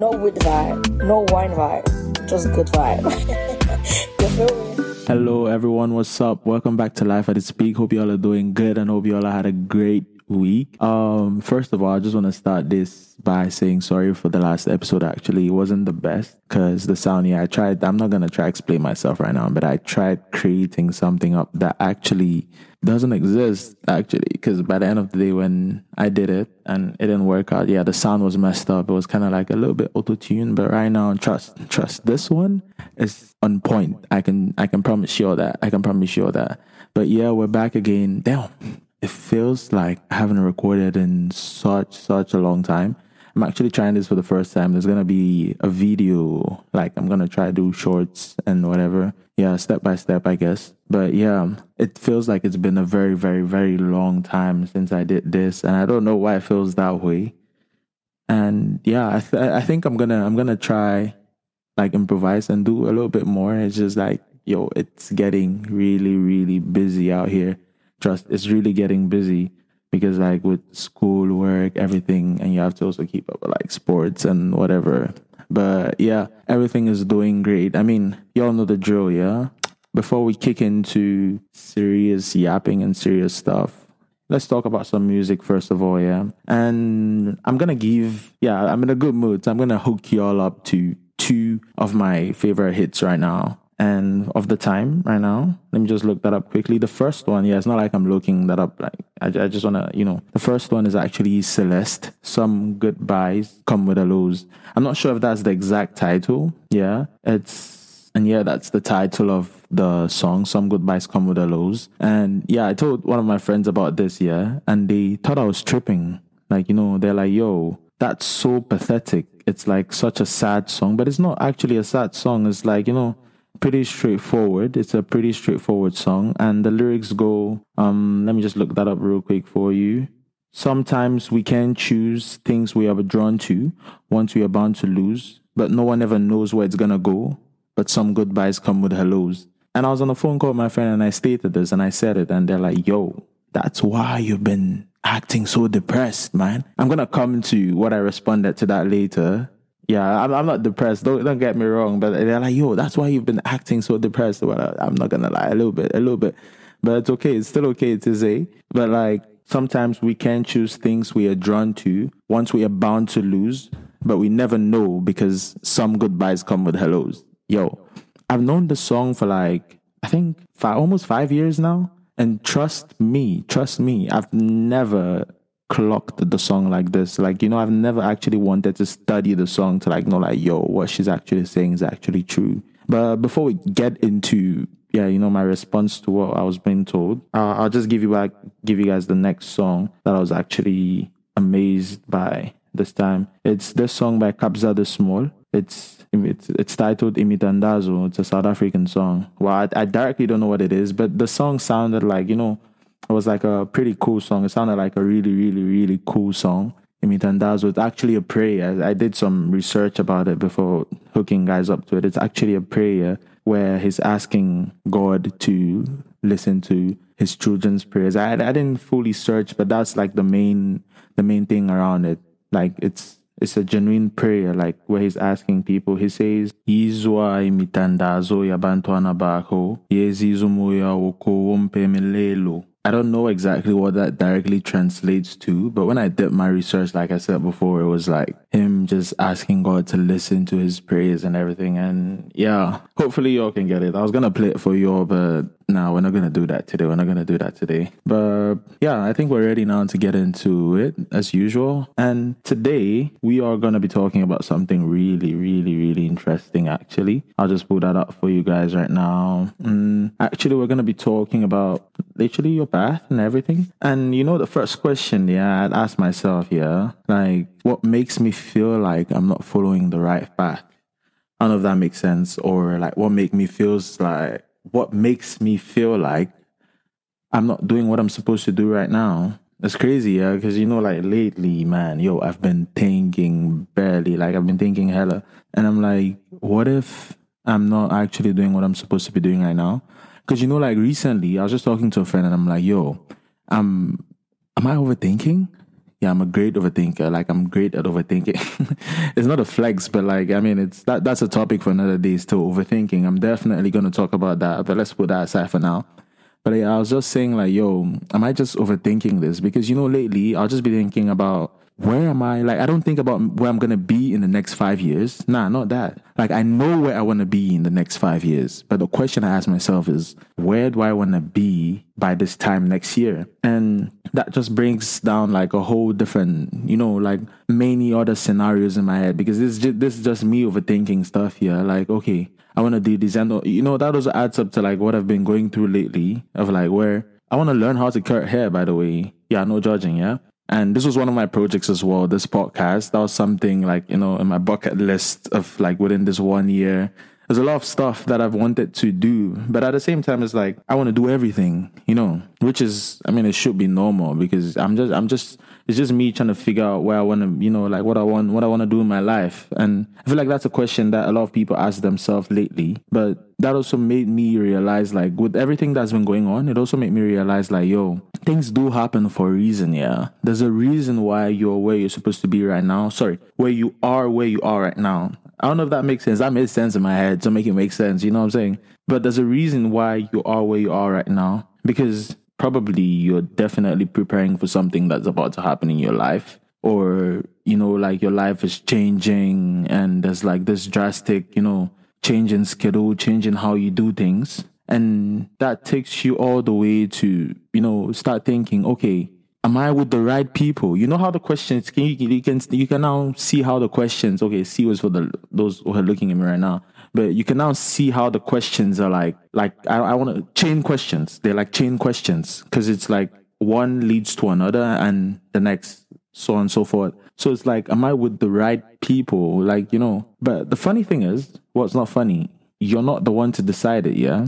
No weed vibe, no wine vibe, just good vibe. Hello, everyone. What's up? Welcome back to Life at its Peak. Hope you all are doing good and hope you all had a great week. Um, first of all, I just want to start this by saying sorry for the last episode. Actually, it wasn't the best because the sound. Yeah, I tried. I'm not gonna try explain myself right now, but I tried creating something up that actually doesn't exist. Actually, because by the end of the day, when I did it and it didn't work out, yeah, the sound was messed up. It was kind of like a little bit auto tuned. But right now, trust, trust. This one is on point. I can, I can promise you all that. I can promise you all that. But yeah, we're back again. Damn it feels like I haven't recorded in such such a long time. I'm actually trying this for the first time. There's gonna be a video, like I'm gonna try to do shorts and whatever. Yeah, step by step, I guess. But yeah, it feels like it's been a very, very, very long time since I did this, and I don't know why it feels that way. And yeah, I th- I think I'm gonna I'm gonna try like improvise and do a little bit more. It's just like yo, it's getting really, really busy out here trust it's really getting busy because like with school work everything and you have to also keep up with like sports and whatever. But yeah everything is doing great. I mean y'all know the drill yeah? Before we kick into serious yapping and serious stuff let's talk about some music first of all yeah? And i'm gonna give yeah i'm in a good mood. So i'm gonna hook y'all up to two of my favorite hits right now and of the time right now. Let me just look that up quickly. The first one, yeah, it's not like I'm looking that up. Like I, I just wanna, you know, the first one is actually Celeste. Some goodbyes come with a lose. I'm not sure if that's the exact title. Yeah, it's and yeah, that's the title of the song. Some goodbyes come with a lose. And yeah, I told one of my friends about this. Yeah, and they thought I was tripping. Like you know, they're like, "Yo, that's so pathetic." It's like such a sad song, but it's not actually a sad song. It's like you know pretty straightforward. It's a pretty straightforward song, and the lyrics go. Um, let me just look that up real quick for you. Sometimes we can choose things we are drawn to, once we are bound to lose, but no one ever knows where it's gonna go. But some goodbyes come with hellos. And I was on a phone call with my friend, and I stated this, and I said it, and they're like, "Yo, that's why you've been acting so depressed, man." I'm gonna come to what I responded to that later yeah, I'm, I'm not depressed. Don't don't get me wrong, but they're like, yo, that's why you've been acting so depressed. Well, I'm not gonna lie, a little bit, a little bit, but it's okay. It's still okay to say. But like sometimes we can choose things we are drawn to. Once we are bound to lose, but we never know because some goodbyes come with hellos. Yo, I've known the song for like I think five, almost five years now, and trust me, trust me, I've never clocked the song like this. Like, you know, I've never actually wanted to study the song to like know like, yo, what she's actually saying is actually true. But before we get into yeah, you know, my response to what I was being told, uh, I'll just give you back, give you guys the next song that I was actually amazed by this time. It's this song by Kabza De Small. It's it's it's titled Imithandazo. It's a South African song. Well, I, I directly don't know what it is, but the song sounded like you know it was like a pretty cool song. It sounded like a really, really, really cool song. Imithandazo. It's actually a prayer. I did some research about it before hooking guys up to it. It's actually a prayer where he's asking God to listen to his children's prayers. I, I didn't fully search, but that's like the main the main thing around it. Like it's it's a genuine prayer, like where he's asking people. He says, Izwa imitandazo ya bantwana bakho, wompe milelo. I don't know exactly what that directly translates to, but when I did my research, like I said before, it was like him just asking God to listen to his prayers and everything. And yeah, hopefully y'all can get it. I was gonna play it for y'all, but no, we're not gonna do that today. We're not gonna do that today. But yeah, I think we're ready now to get into it as usual. And today we are gonna be talking about something really, really, really interesting. Actually, I'll just pull that up for you guys right now. Mm, actually, we're gonna be talking about literally your path and everything. And you know, the first question, yeah, I'd ask myself, yeah, like what makes me feel like I'm not following the right path. I don't know if that makes sense, or like what make me feels like what makes me feel like I'm not doing what I'm supposed to do right now. It's crazy, yeah, because you know, like lately, man, yo, I've been thinking barely, like I've been thinking hella, and I'm like, what if I'm not actually doing what I'm supposed to be doing right now? Because you know, like recently, I was just talking to a friend, and I'm like, yo, um, am I overthinking? Yeah, I'm a great overthinker. Like I'm great at overthinking. it's not a flex, but like I mean, it's that that's a topic for another day. Still overthinking. I'm definitely going to talk about that, but let's put that aside for now. But yeah, I was just saying like, yo, am I just overthinking this? Because you know, lately I'll just be thinking about where am I? Like, I don't think about where I'm going to be in the next five years. Nah, not that. Like, I know where I want to be in the next five years. But the question I ask myself is, where do I want to be by this time next year? And that just brings down like a whole different, you know, like many other scenarios in my head because this is just, this is just me overthinking stuff here. Like, okay, I want to do this. And, uh, you know, that also adds up to like what I've been going through lately of like where I want to learn how to cut hair, by the way. Yeah, no judging, yeah. And this was one of my projects as well, this podcast. That was something like, you know, in my bucket list of like within this one year. There's a lot of stuff that I've wanted to do, but at the same time, it's like I want to do everything, you know, which is, I mean, it should be normal because I'm just, I'm just, it's just me trying to figure out where I want to, you know, like what I want, what I want to do in my life. And I feel like that's a question that a lot of people ask themselves lately. But that also made me realize, like, with everything that's been going on, it also made me realize, like, yo, things do happen for a reason, yeah. There's a reason why you're where you're supposed to be right now. Sorry, where you are, where you are right now. I don't know if that makes sense. That made sense in my head to make it make sense. You know what I'm saying? But there's a reason why you are where you are right now because probably you're definitely preparing for something that's about to happen in your life. Or you know like your life is changing and there's like this drastic you know change in schedule change in how you do things. And that takes you all the way to you know start thinking okay am i with the right people? You know how the questions can you, you can you can now see how the questions okay see was for the those who are looking at me right now but you can now see how the questions are like like i, I want to chain questions. They're like chain questions because it's like one leads to another and the next so on and so forth. So it's like am i with the right people? Like you know but the funny thing is what's well, not funny you're not the one to decide it yeah?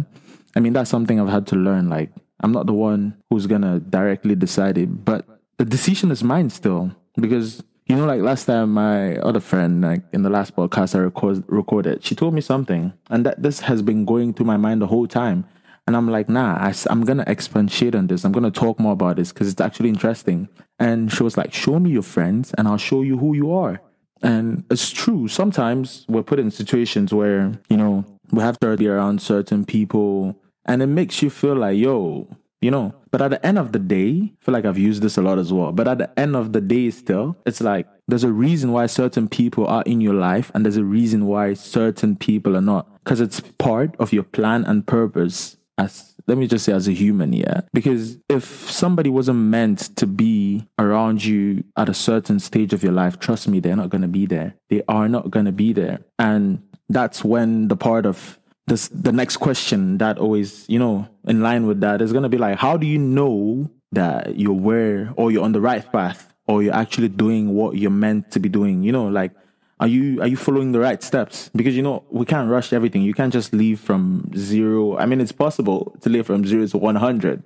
I mean that's something i've had to learn like i'm not the one who's gonna directly decide it but the decision is mine still because you know, like last time, my other friend, like in the last podcast I record, recorded, she told me something, and that this has been going through my mind the whole time. And I'm like, nah, I, am gonna expatiate on this. I'm gonna talk more about this because it's actually interesting. And she was like, show me your friends, and I'll show you who you are. And it's true. Sometimes we're put in situations where you know we have to be around certain people, and it makes you feel like, yo, you know. But at the end of the day, I feel like I've used this a lot as well. But at the end of the day, still, it's like there's a reason why certain people are in your life, and there's a reason why certain people are not. Because it's part of your plan and purpose as let me just say as a human yeah because if somebody wasn't meant to be around you at a certain stage of your life trust me they're not going to be there they are not going to be there and that's when the part of this the next question that always you know in line with that is going to be like how do you know that you're where or you're on the right path or you're actually doing what you're meant to be doing? You know like are you are you following the right steps? Because you know we can't rush everything. You can't just leave from zero. I mean it's possible to live from zero to 100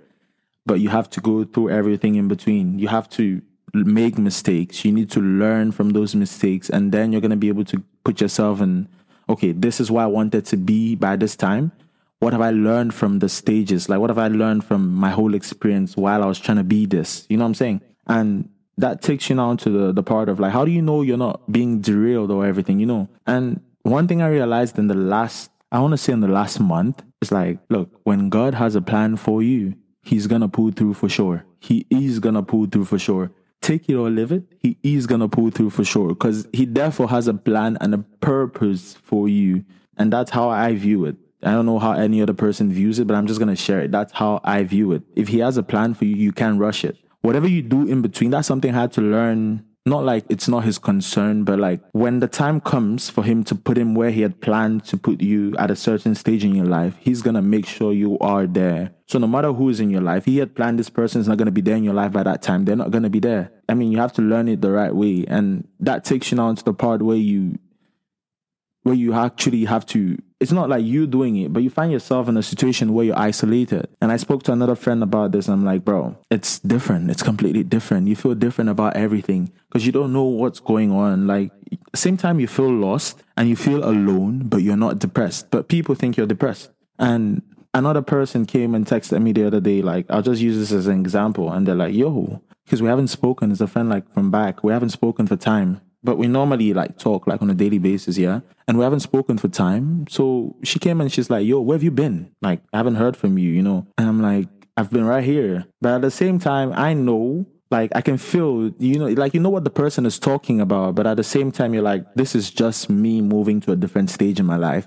but you have to go through everything in between. You have to make mistakes. You need to learn from those mistakes and then you're going to be able to put yourself in okay, this is where I wanted to be by this time. What have I learned from the stages? Like, what have I learned from my whole experience while I was trying to be this? You know what I'm saying? And that takes you now to the, the part of like, how do you know you're not being derailed or everything, you know? And one thing I realized in the last, I want to say in the last month, is like, look, when God has a plan for you, He's gonna pull through for sure. He is gonna pull through for sure take it or leave it, he is to pull through for sure because he therefore has a plan and a purpose for you. And that's how I view it. I don't know how any other person views it, but I'm just to share it. That's how I view it. If he has a plan for you, you can't rush it. Whatever you do in between, that's something I had to learn not like it's not his concern, but like when the time comes for him to put him where he had planned to put you at a certain stage in your life, he's gonna make sure you are there. So no matter who is in your life, he had planned this person is not gonna be there in your life by that time. They're not gonna be there. I mean, you have to learn it the right way, and that takes you now into the part where you where you actually have to it's not like you doing it, but you find yourself in a situation where you're isolated. And I spoke to another friend about this. I'm like, bro, it's different. It's completely different. You feel different about everything because you don't know what's going on. Like, same time you feel lost and you feel alone, but you're not depressed. But people think you're depressed. And another person came and texted me the other day, like, I'll just use this as an example. And they're like, yo, because we haven't spoken as a friend, like from back, we haven't spoken for time. But we normally like talk like on a daily basis, yeah. And we haven't spoken for time. So she came and she's like, yo, where have you been? Like, I haven't heard from you, you know? And I'm like, I've been right here. But at the same time, I know like I can feel, you know, like you know what the person is talking about, but at the same time, you're like, this is just me moving to a different stage in my life.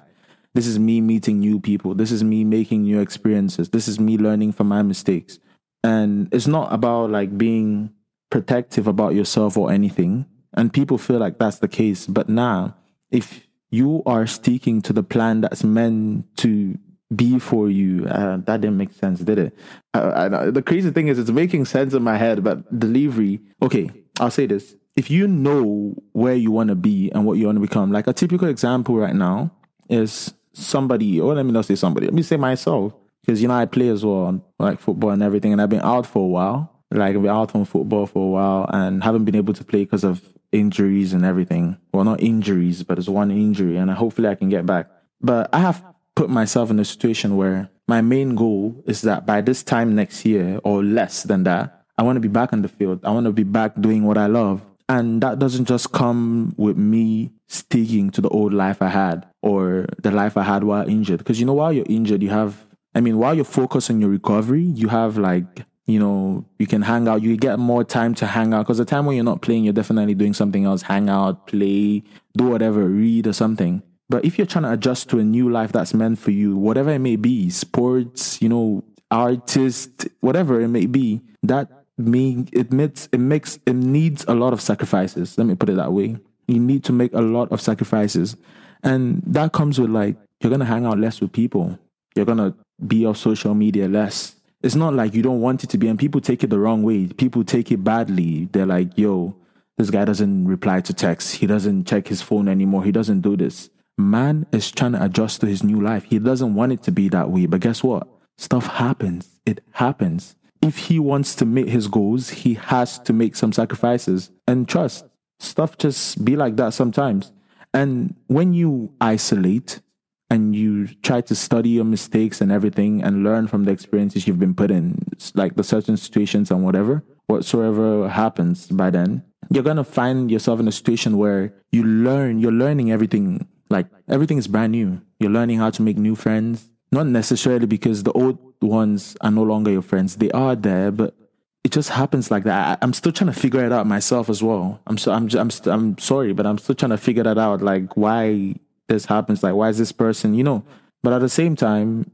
This is me meeting new people. This is me making new experiences. This is me learning from my mistakes. And it's not about like being protective about yourself or anything. And people feel like that's the case. But now, if you are sticking to the plan that's meant to be for you. Uh, that didn't make sense, did it? Uh, the crazy thing is, it's making sense in my head, but delivery. Okay, I'll say this: if you know where you want to be and what you want to become, like a typical example right now is somebody. Or let me not say somebody. Let me say myself, because you know I play as well, like football and everything, and I've been out for a while. Like I've been out from football for a while and haven't been able to play because of injuries and everything. Well, not injuries, but it's one injury, and hopefully I can get back. But I have put myself in a situation where my main goal is that by this time next year or less than that, I want to be back on the field. I want to be back doing what I love. And that doesn't just come with me sticking to the old life I had or the life I had while injured. Because you know, while you're injured, you have, I mean, while you're focused on your recovery, you have like, you know, you can hang out, you get more time to hang out. Because the time when you're not playing, you're definitely doing something else hang out, play, do whatever, read or something. But if you're trying to adjust to a new life that's meant for you, whatever it may be, sports, you know, artist, whatever it may be, that mean it makes it makes it needs a lot of sacrifices. Let me put it that way. You need to make a lot of sacrifices. And that comes with like you're gonna hang out less with people. You're gonna be off social media less. It's not like you don't want it to be, and people take it the wrong way. People take it badly. They're like, yo, this guy doesn't reply to texts. He doesn't check his phone anymore. He doesn't do this man is trying to adjust to his new life. He doesn't want it to be that way. But guess what? Stuff happens. It happens. If he wants to meet his goals, he has to make some sacrifices and trust. Stuff just be like that sometimes. And when you isolate and you try to study your mistakes and everything and learn from the experiences you've been put in, like the certain situations and whatever, whatsoever happens by then, you're to find yourself in a situation where you learn, you're learning everything like everything is brand new. You're learning how to make new friends, not necessarily because the old ones are no longer your friends. They are there, but it just happens like that. I, am still trying to figure it out myself as well. I'm so I'm I'm I'm sorry, but I'm still trying to figure that out. Like why this happens. Like why is this person? You know. But at the same time,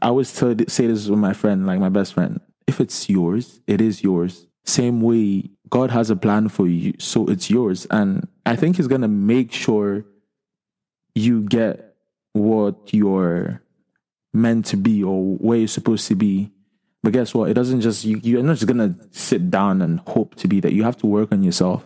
I always tell, say this with my friend, like my best friend. If it's yours, it is yours. Same way God has a plan for you, so it's yours. And I think He's gonna make sure you get what you're meant to be or where you're supposed to be. But guess what? It doesn't just you you're not just gonna sit down and hope to be that. You have to work on yourself.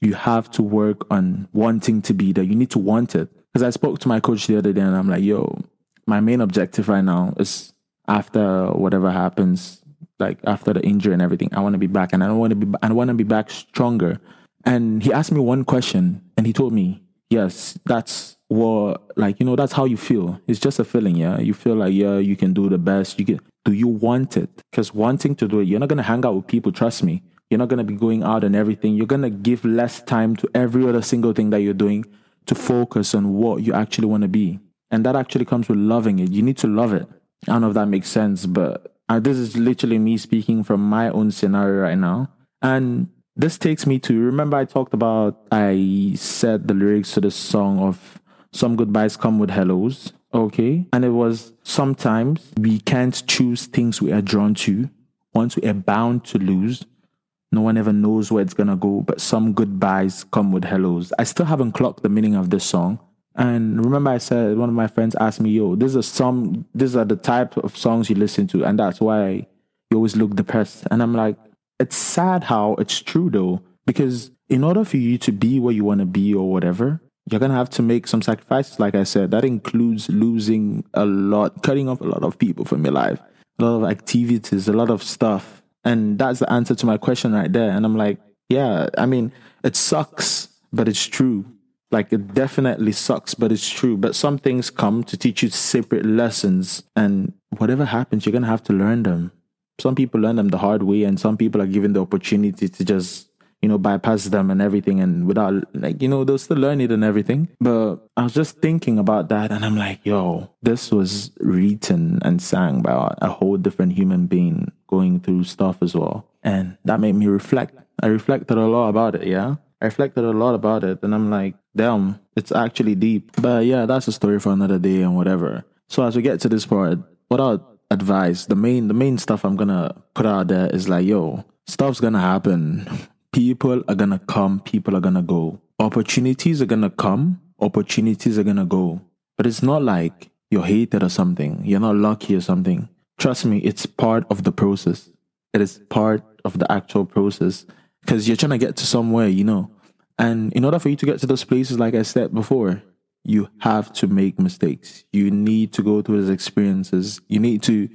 You have to work on wanting to be there. You need to want it. Because I spoke to my coach the other day and I'm like, yo, my main objective right now is after whatever happens, like after the injury and everything, I want to be back and I don't want to be I want to be back stronger. And he asked me one question and he told me, yes, that's what like you know that's how you feel. It's just a feeling, yeah. You feel like yeah, you can do the best. You can. Do you want it? Because wanting to do it, you're not gonna hang out with people. Trust me. You're not gonna be going out and everything. You're gonna give less time to every other single thing that you're doing to focus on what you actually want to be. And that actually comes with loving it. You need to love it. I don't know if that makes sense, but uh, this is literally me speaking from my own scenario right now. And this takes me to remember I talked about I said the lyrics to the song of Some Goodbyes Come with Hellos. Okay. And it was sometimes we can't choose things we are drawn to. Once we are bound to lose, no one ever knows where it's gonna go, but some goodbyes come with hellos. I still haven't clocked the meaning of this song. And remember I said one of my friends asked me, yo, these are some these are the type of songs you listen to, and that's why you always look depressed. And I'm like, it's sad how it's true though, because in order for you to be where you want to be or whatever, you're to have to make some sacrifices. Like I said, that includes losing a lot, cutting off a lot of people from your life, a lot of activities, a lot of stuff. And that's the answer to my question right there. And I'm like, yeah, I mean, it sucks, but it's true. Like it definitely sucks, but it's true. But some things come to teach you separate lessons, and whatever happens, you're gonna have to learn them. Some people learn them the hard way, and some people are given the opportunity to just you know, bypass them and everything and without like, you know, they'll still learn it and everything. But I was just thinking about that and I'm like, yo, this was written and sang by a whole different human being going through stuff as well. And that made me reflect. I reflected a lot about it, yeah. I reflected a lot about it and I'm like, damn, it's actually deep. But yeah, that's a story for another day and whatever. So as we get to this part, what I advise, the main the main stuff I'm gonna put out there is like, yo, stuff's gonna happen people are gonna come, people are gonna go. Opportunities are gonna come, opportunities are gonna go. But it's not like you're hated or something, you're not lucky or something. Trust me, it's part of the process. It is part of the actual process because you're trying to get to somewhere, you know. And in order for you to get to those places, like I said before, you have to make mistakes. You need to go through those experiences. You need to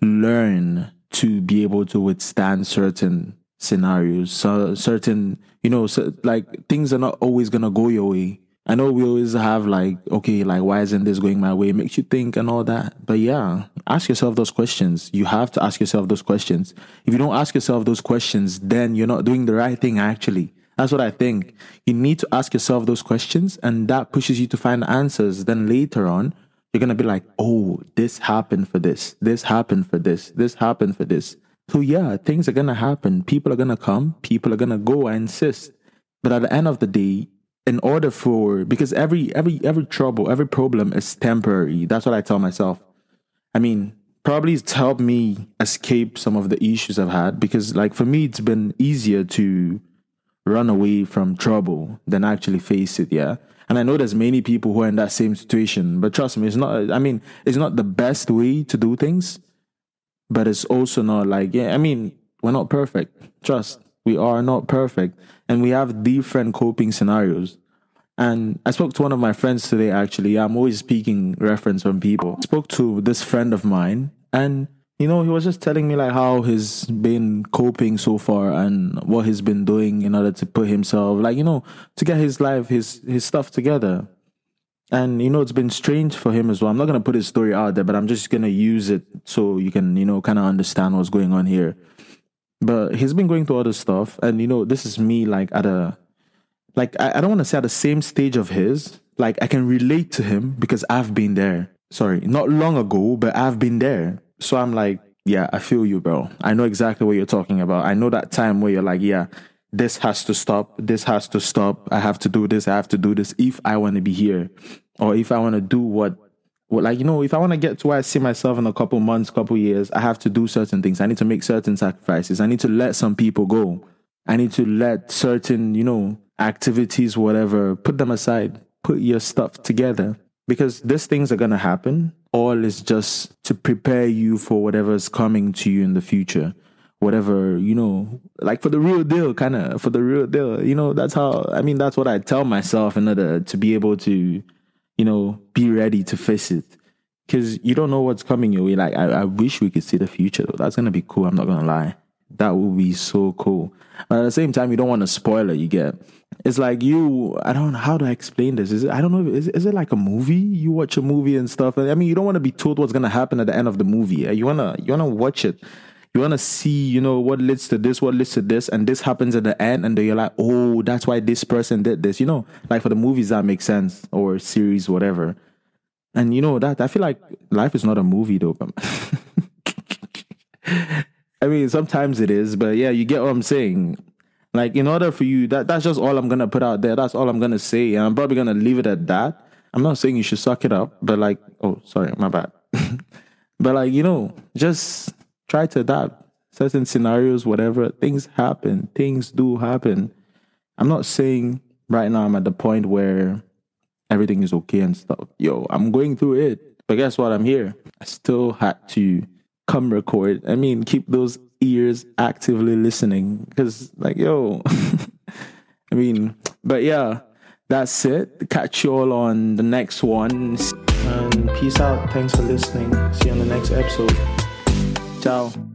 learn to be able to withstand certain scenarios. So certain, you know, so, like things are not always gonna go your way. I know we always have like, okay, like why isn't this going my way? It makes you think and all that. But yeah, ask yourself those questions. You have to ask yourself those questions. If you don't ask yourself those questions, then you're not doing the right thing actually. That's what I think. You need to ask yourself those questions and that pushes you to find answers. Then later on, you're going to be like, oh, this happened for this. This happened for this. This happened for this. So yeah, things are gonna happen. People are gonna come. People are gonna go. I insist. But at the end of the day, in order for because every every every trouble, every problem is temporary. That's what I tell myself. I mean, probably it's helped me escape some of the issues I've had because like for me it's been easier to run away from trouble than actually face it, yeah. And I know there's many people who are in that same situation, but trust me, it's not I mean, it's not the best way to do things but it's also not like yeah i mean we're not perfect trust we are not perfect and we have different coping scenarios and i spoke to one of my friends today actually i'm always speaking reference from people I spoke to this friend of mine and you know he was just telling me like how he's been coping so far and what he's been doing in order to put himself like you know to get his life his his stuff together and you know, it's been strange for him as well. I'm not gonna put his story out there, but I'm just gonna use it so you can, you know, kind of understand what's going on here. But he's been going through other stuff, and you know, this is me like at a like I, I don't want to say at the same stage of his. Like I can relate to him because I've been there. Sorry, not long ago, but I've been there. So I'm like, yeah, I feel you, bro. I know exactly what you're talking about. I know that time where you're like, yeah, this has to stop. This has to stop. I have to do this. I have to do this if I want to be here or if I want to do what, what, like, you know, if I want to get to where I see myself in a couple months, couple years, I have to do certain things. I need to make certain sacrifices. I need to let some people go. I need to let certain, you know, activities, whatever, put them aside, put your stuff together because these things are going to happen. All is just to prepare you for whatever's coming to you in the future whatever, you know, like for the real deal, kind of for the real deal. You know, that's how, I mean, that's what I tell myself in order to be able to, you know, be ready to face it. Cause you don't know what's coming your way. Like, I, I wish we could see the future though. That's going to be cool. I'm not going to lie. That would be so cool. But at the same time, you don't want to spoil it. You get, it's like you, I don't know how to explain this. Is it, I don't know. Is, is it like a movie? You watch a movie and stuff. I mean, you don't want to be told what's to happen at the end of the movie. You want to, you want to watch it you want to see, you know, what leads to this, what leads to this, and this happens at the end, and then you're like, oh, that's why this person did this. You know, like for the movies that makes sense or series, whatever. And you know that I feel like life is not a movie though. I mean, sometimes it is, but yeah, you get what I'm saying. Like, in order for you, that that's just all I'm gonna put out there. That's all I'm gonna say, and I'm probably gonna leave it at that. I'm not saying you should suck it up, but like, oh, sorry, my bad. but like, you know, just try to adapt certain scenarios, whatever. Things happen. Things do happen. I'm not saying right now I'm at the point where everything is okay and stuff. Yo, I'm going through it. But guess what? I'm here. I still had to come record. I mean, keep those ears actively listening. Because, like, yo, I mean, but yeah, that's it. Catch you all on the next one. And peace out. Thanks for listening. See you on the next episode. Chao.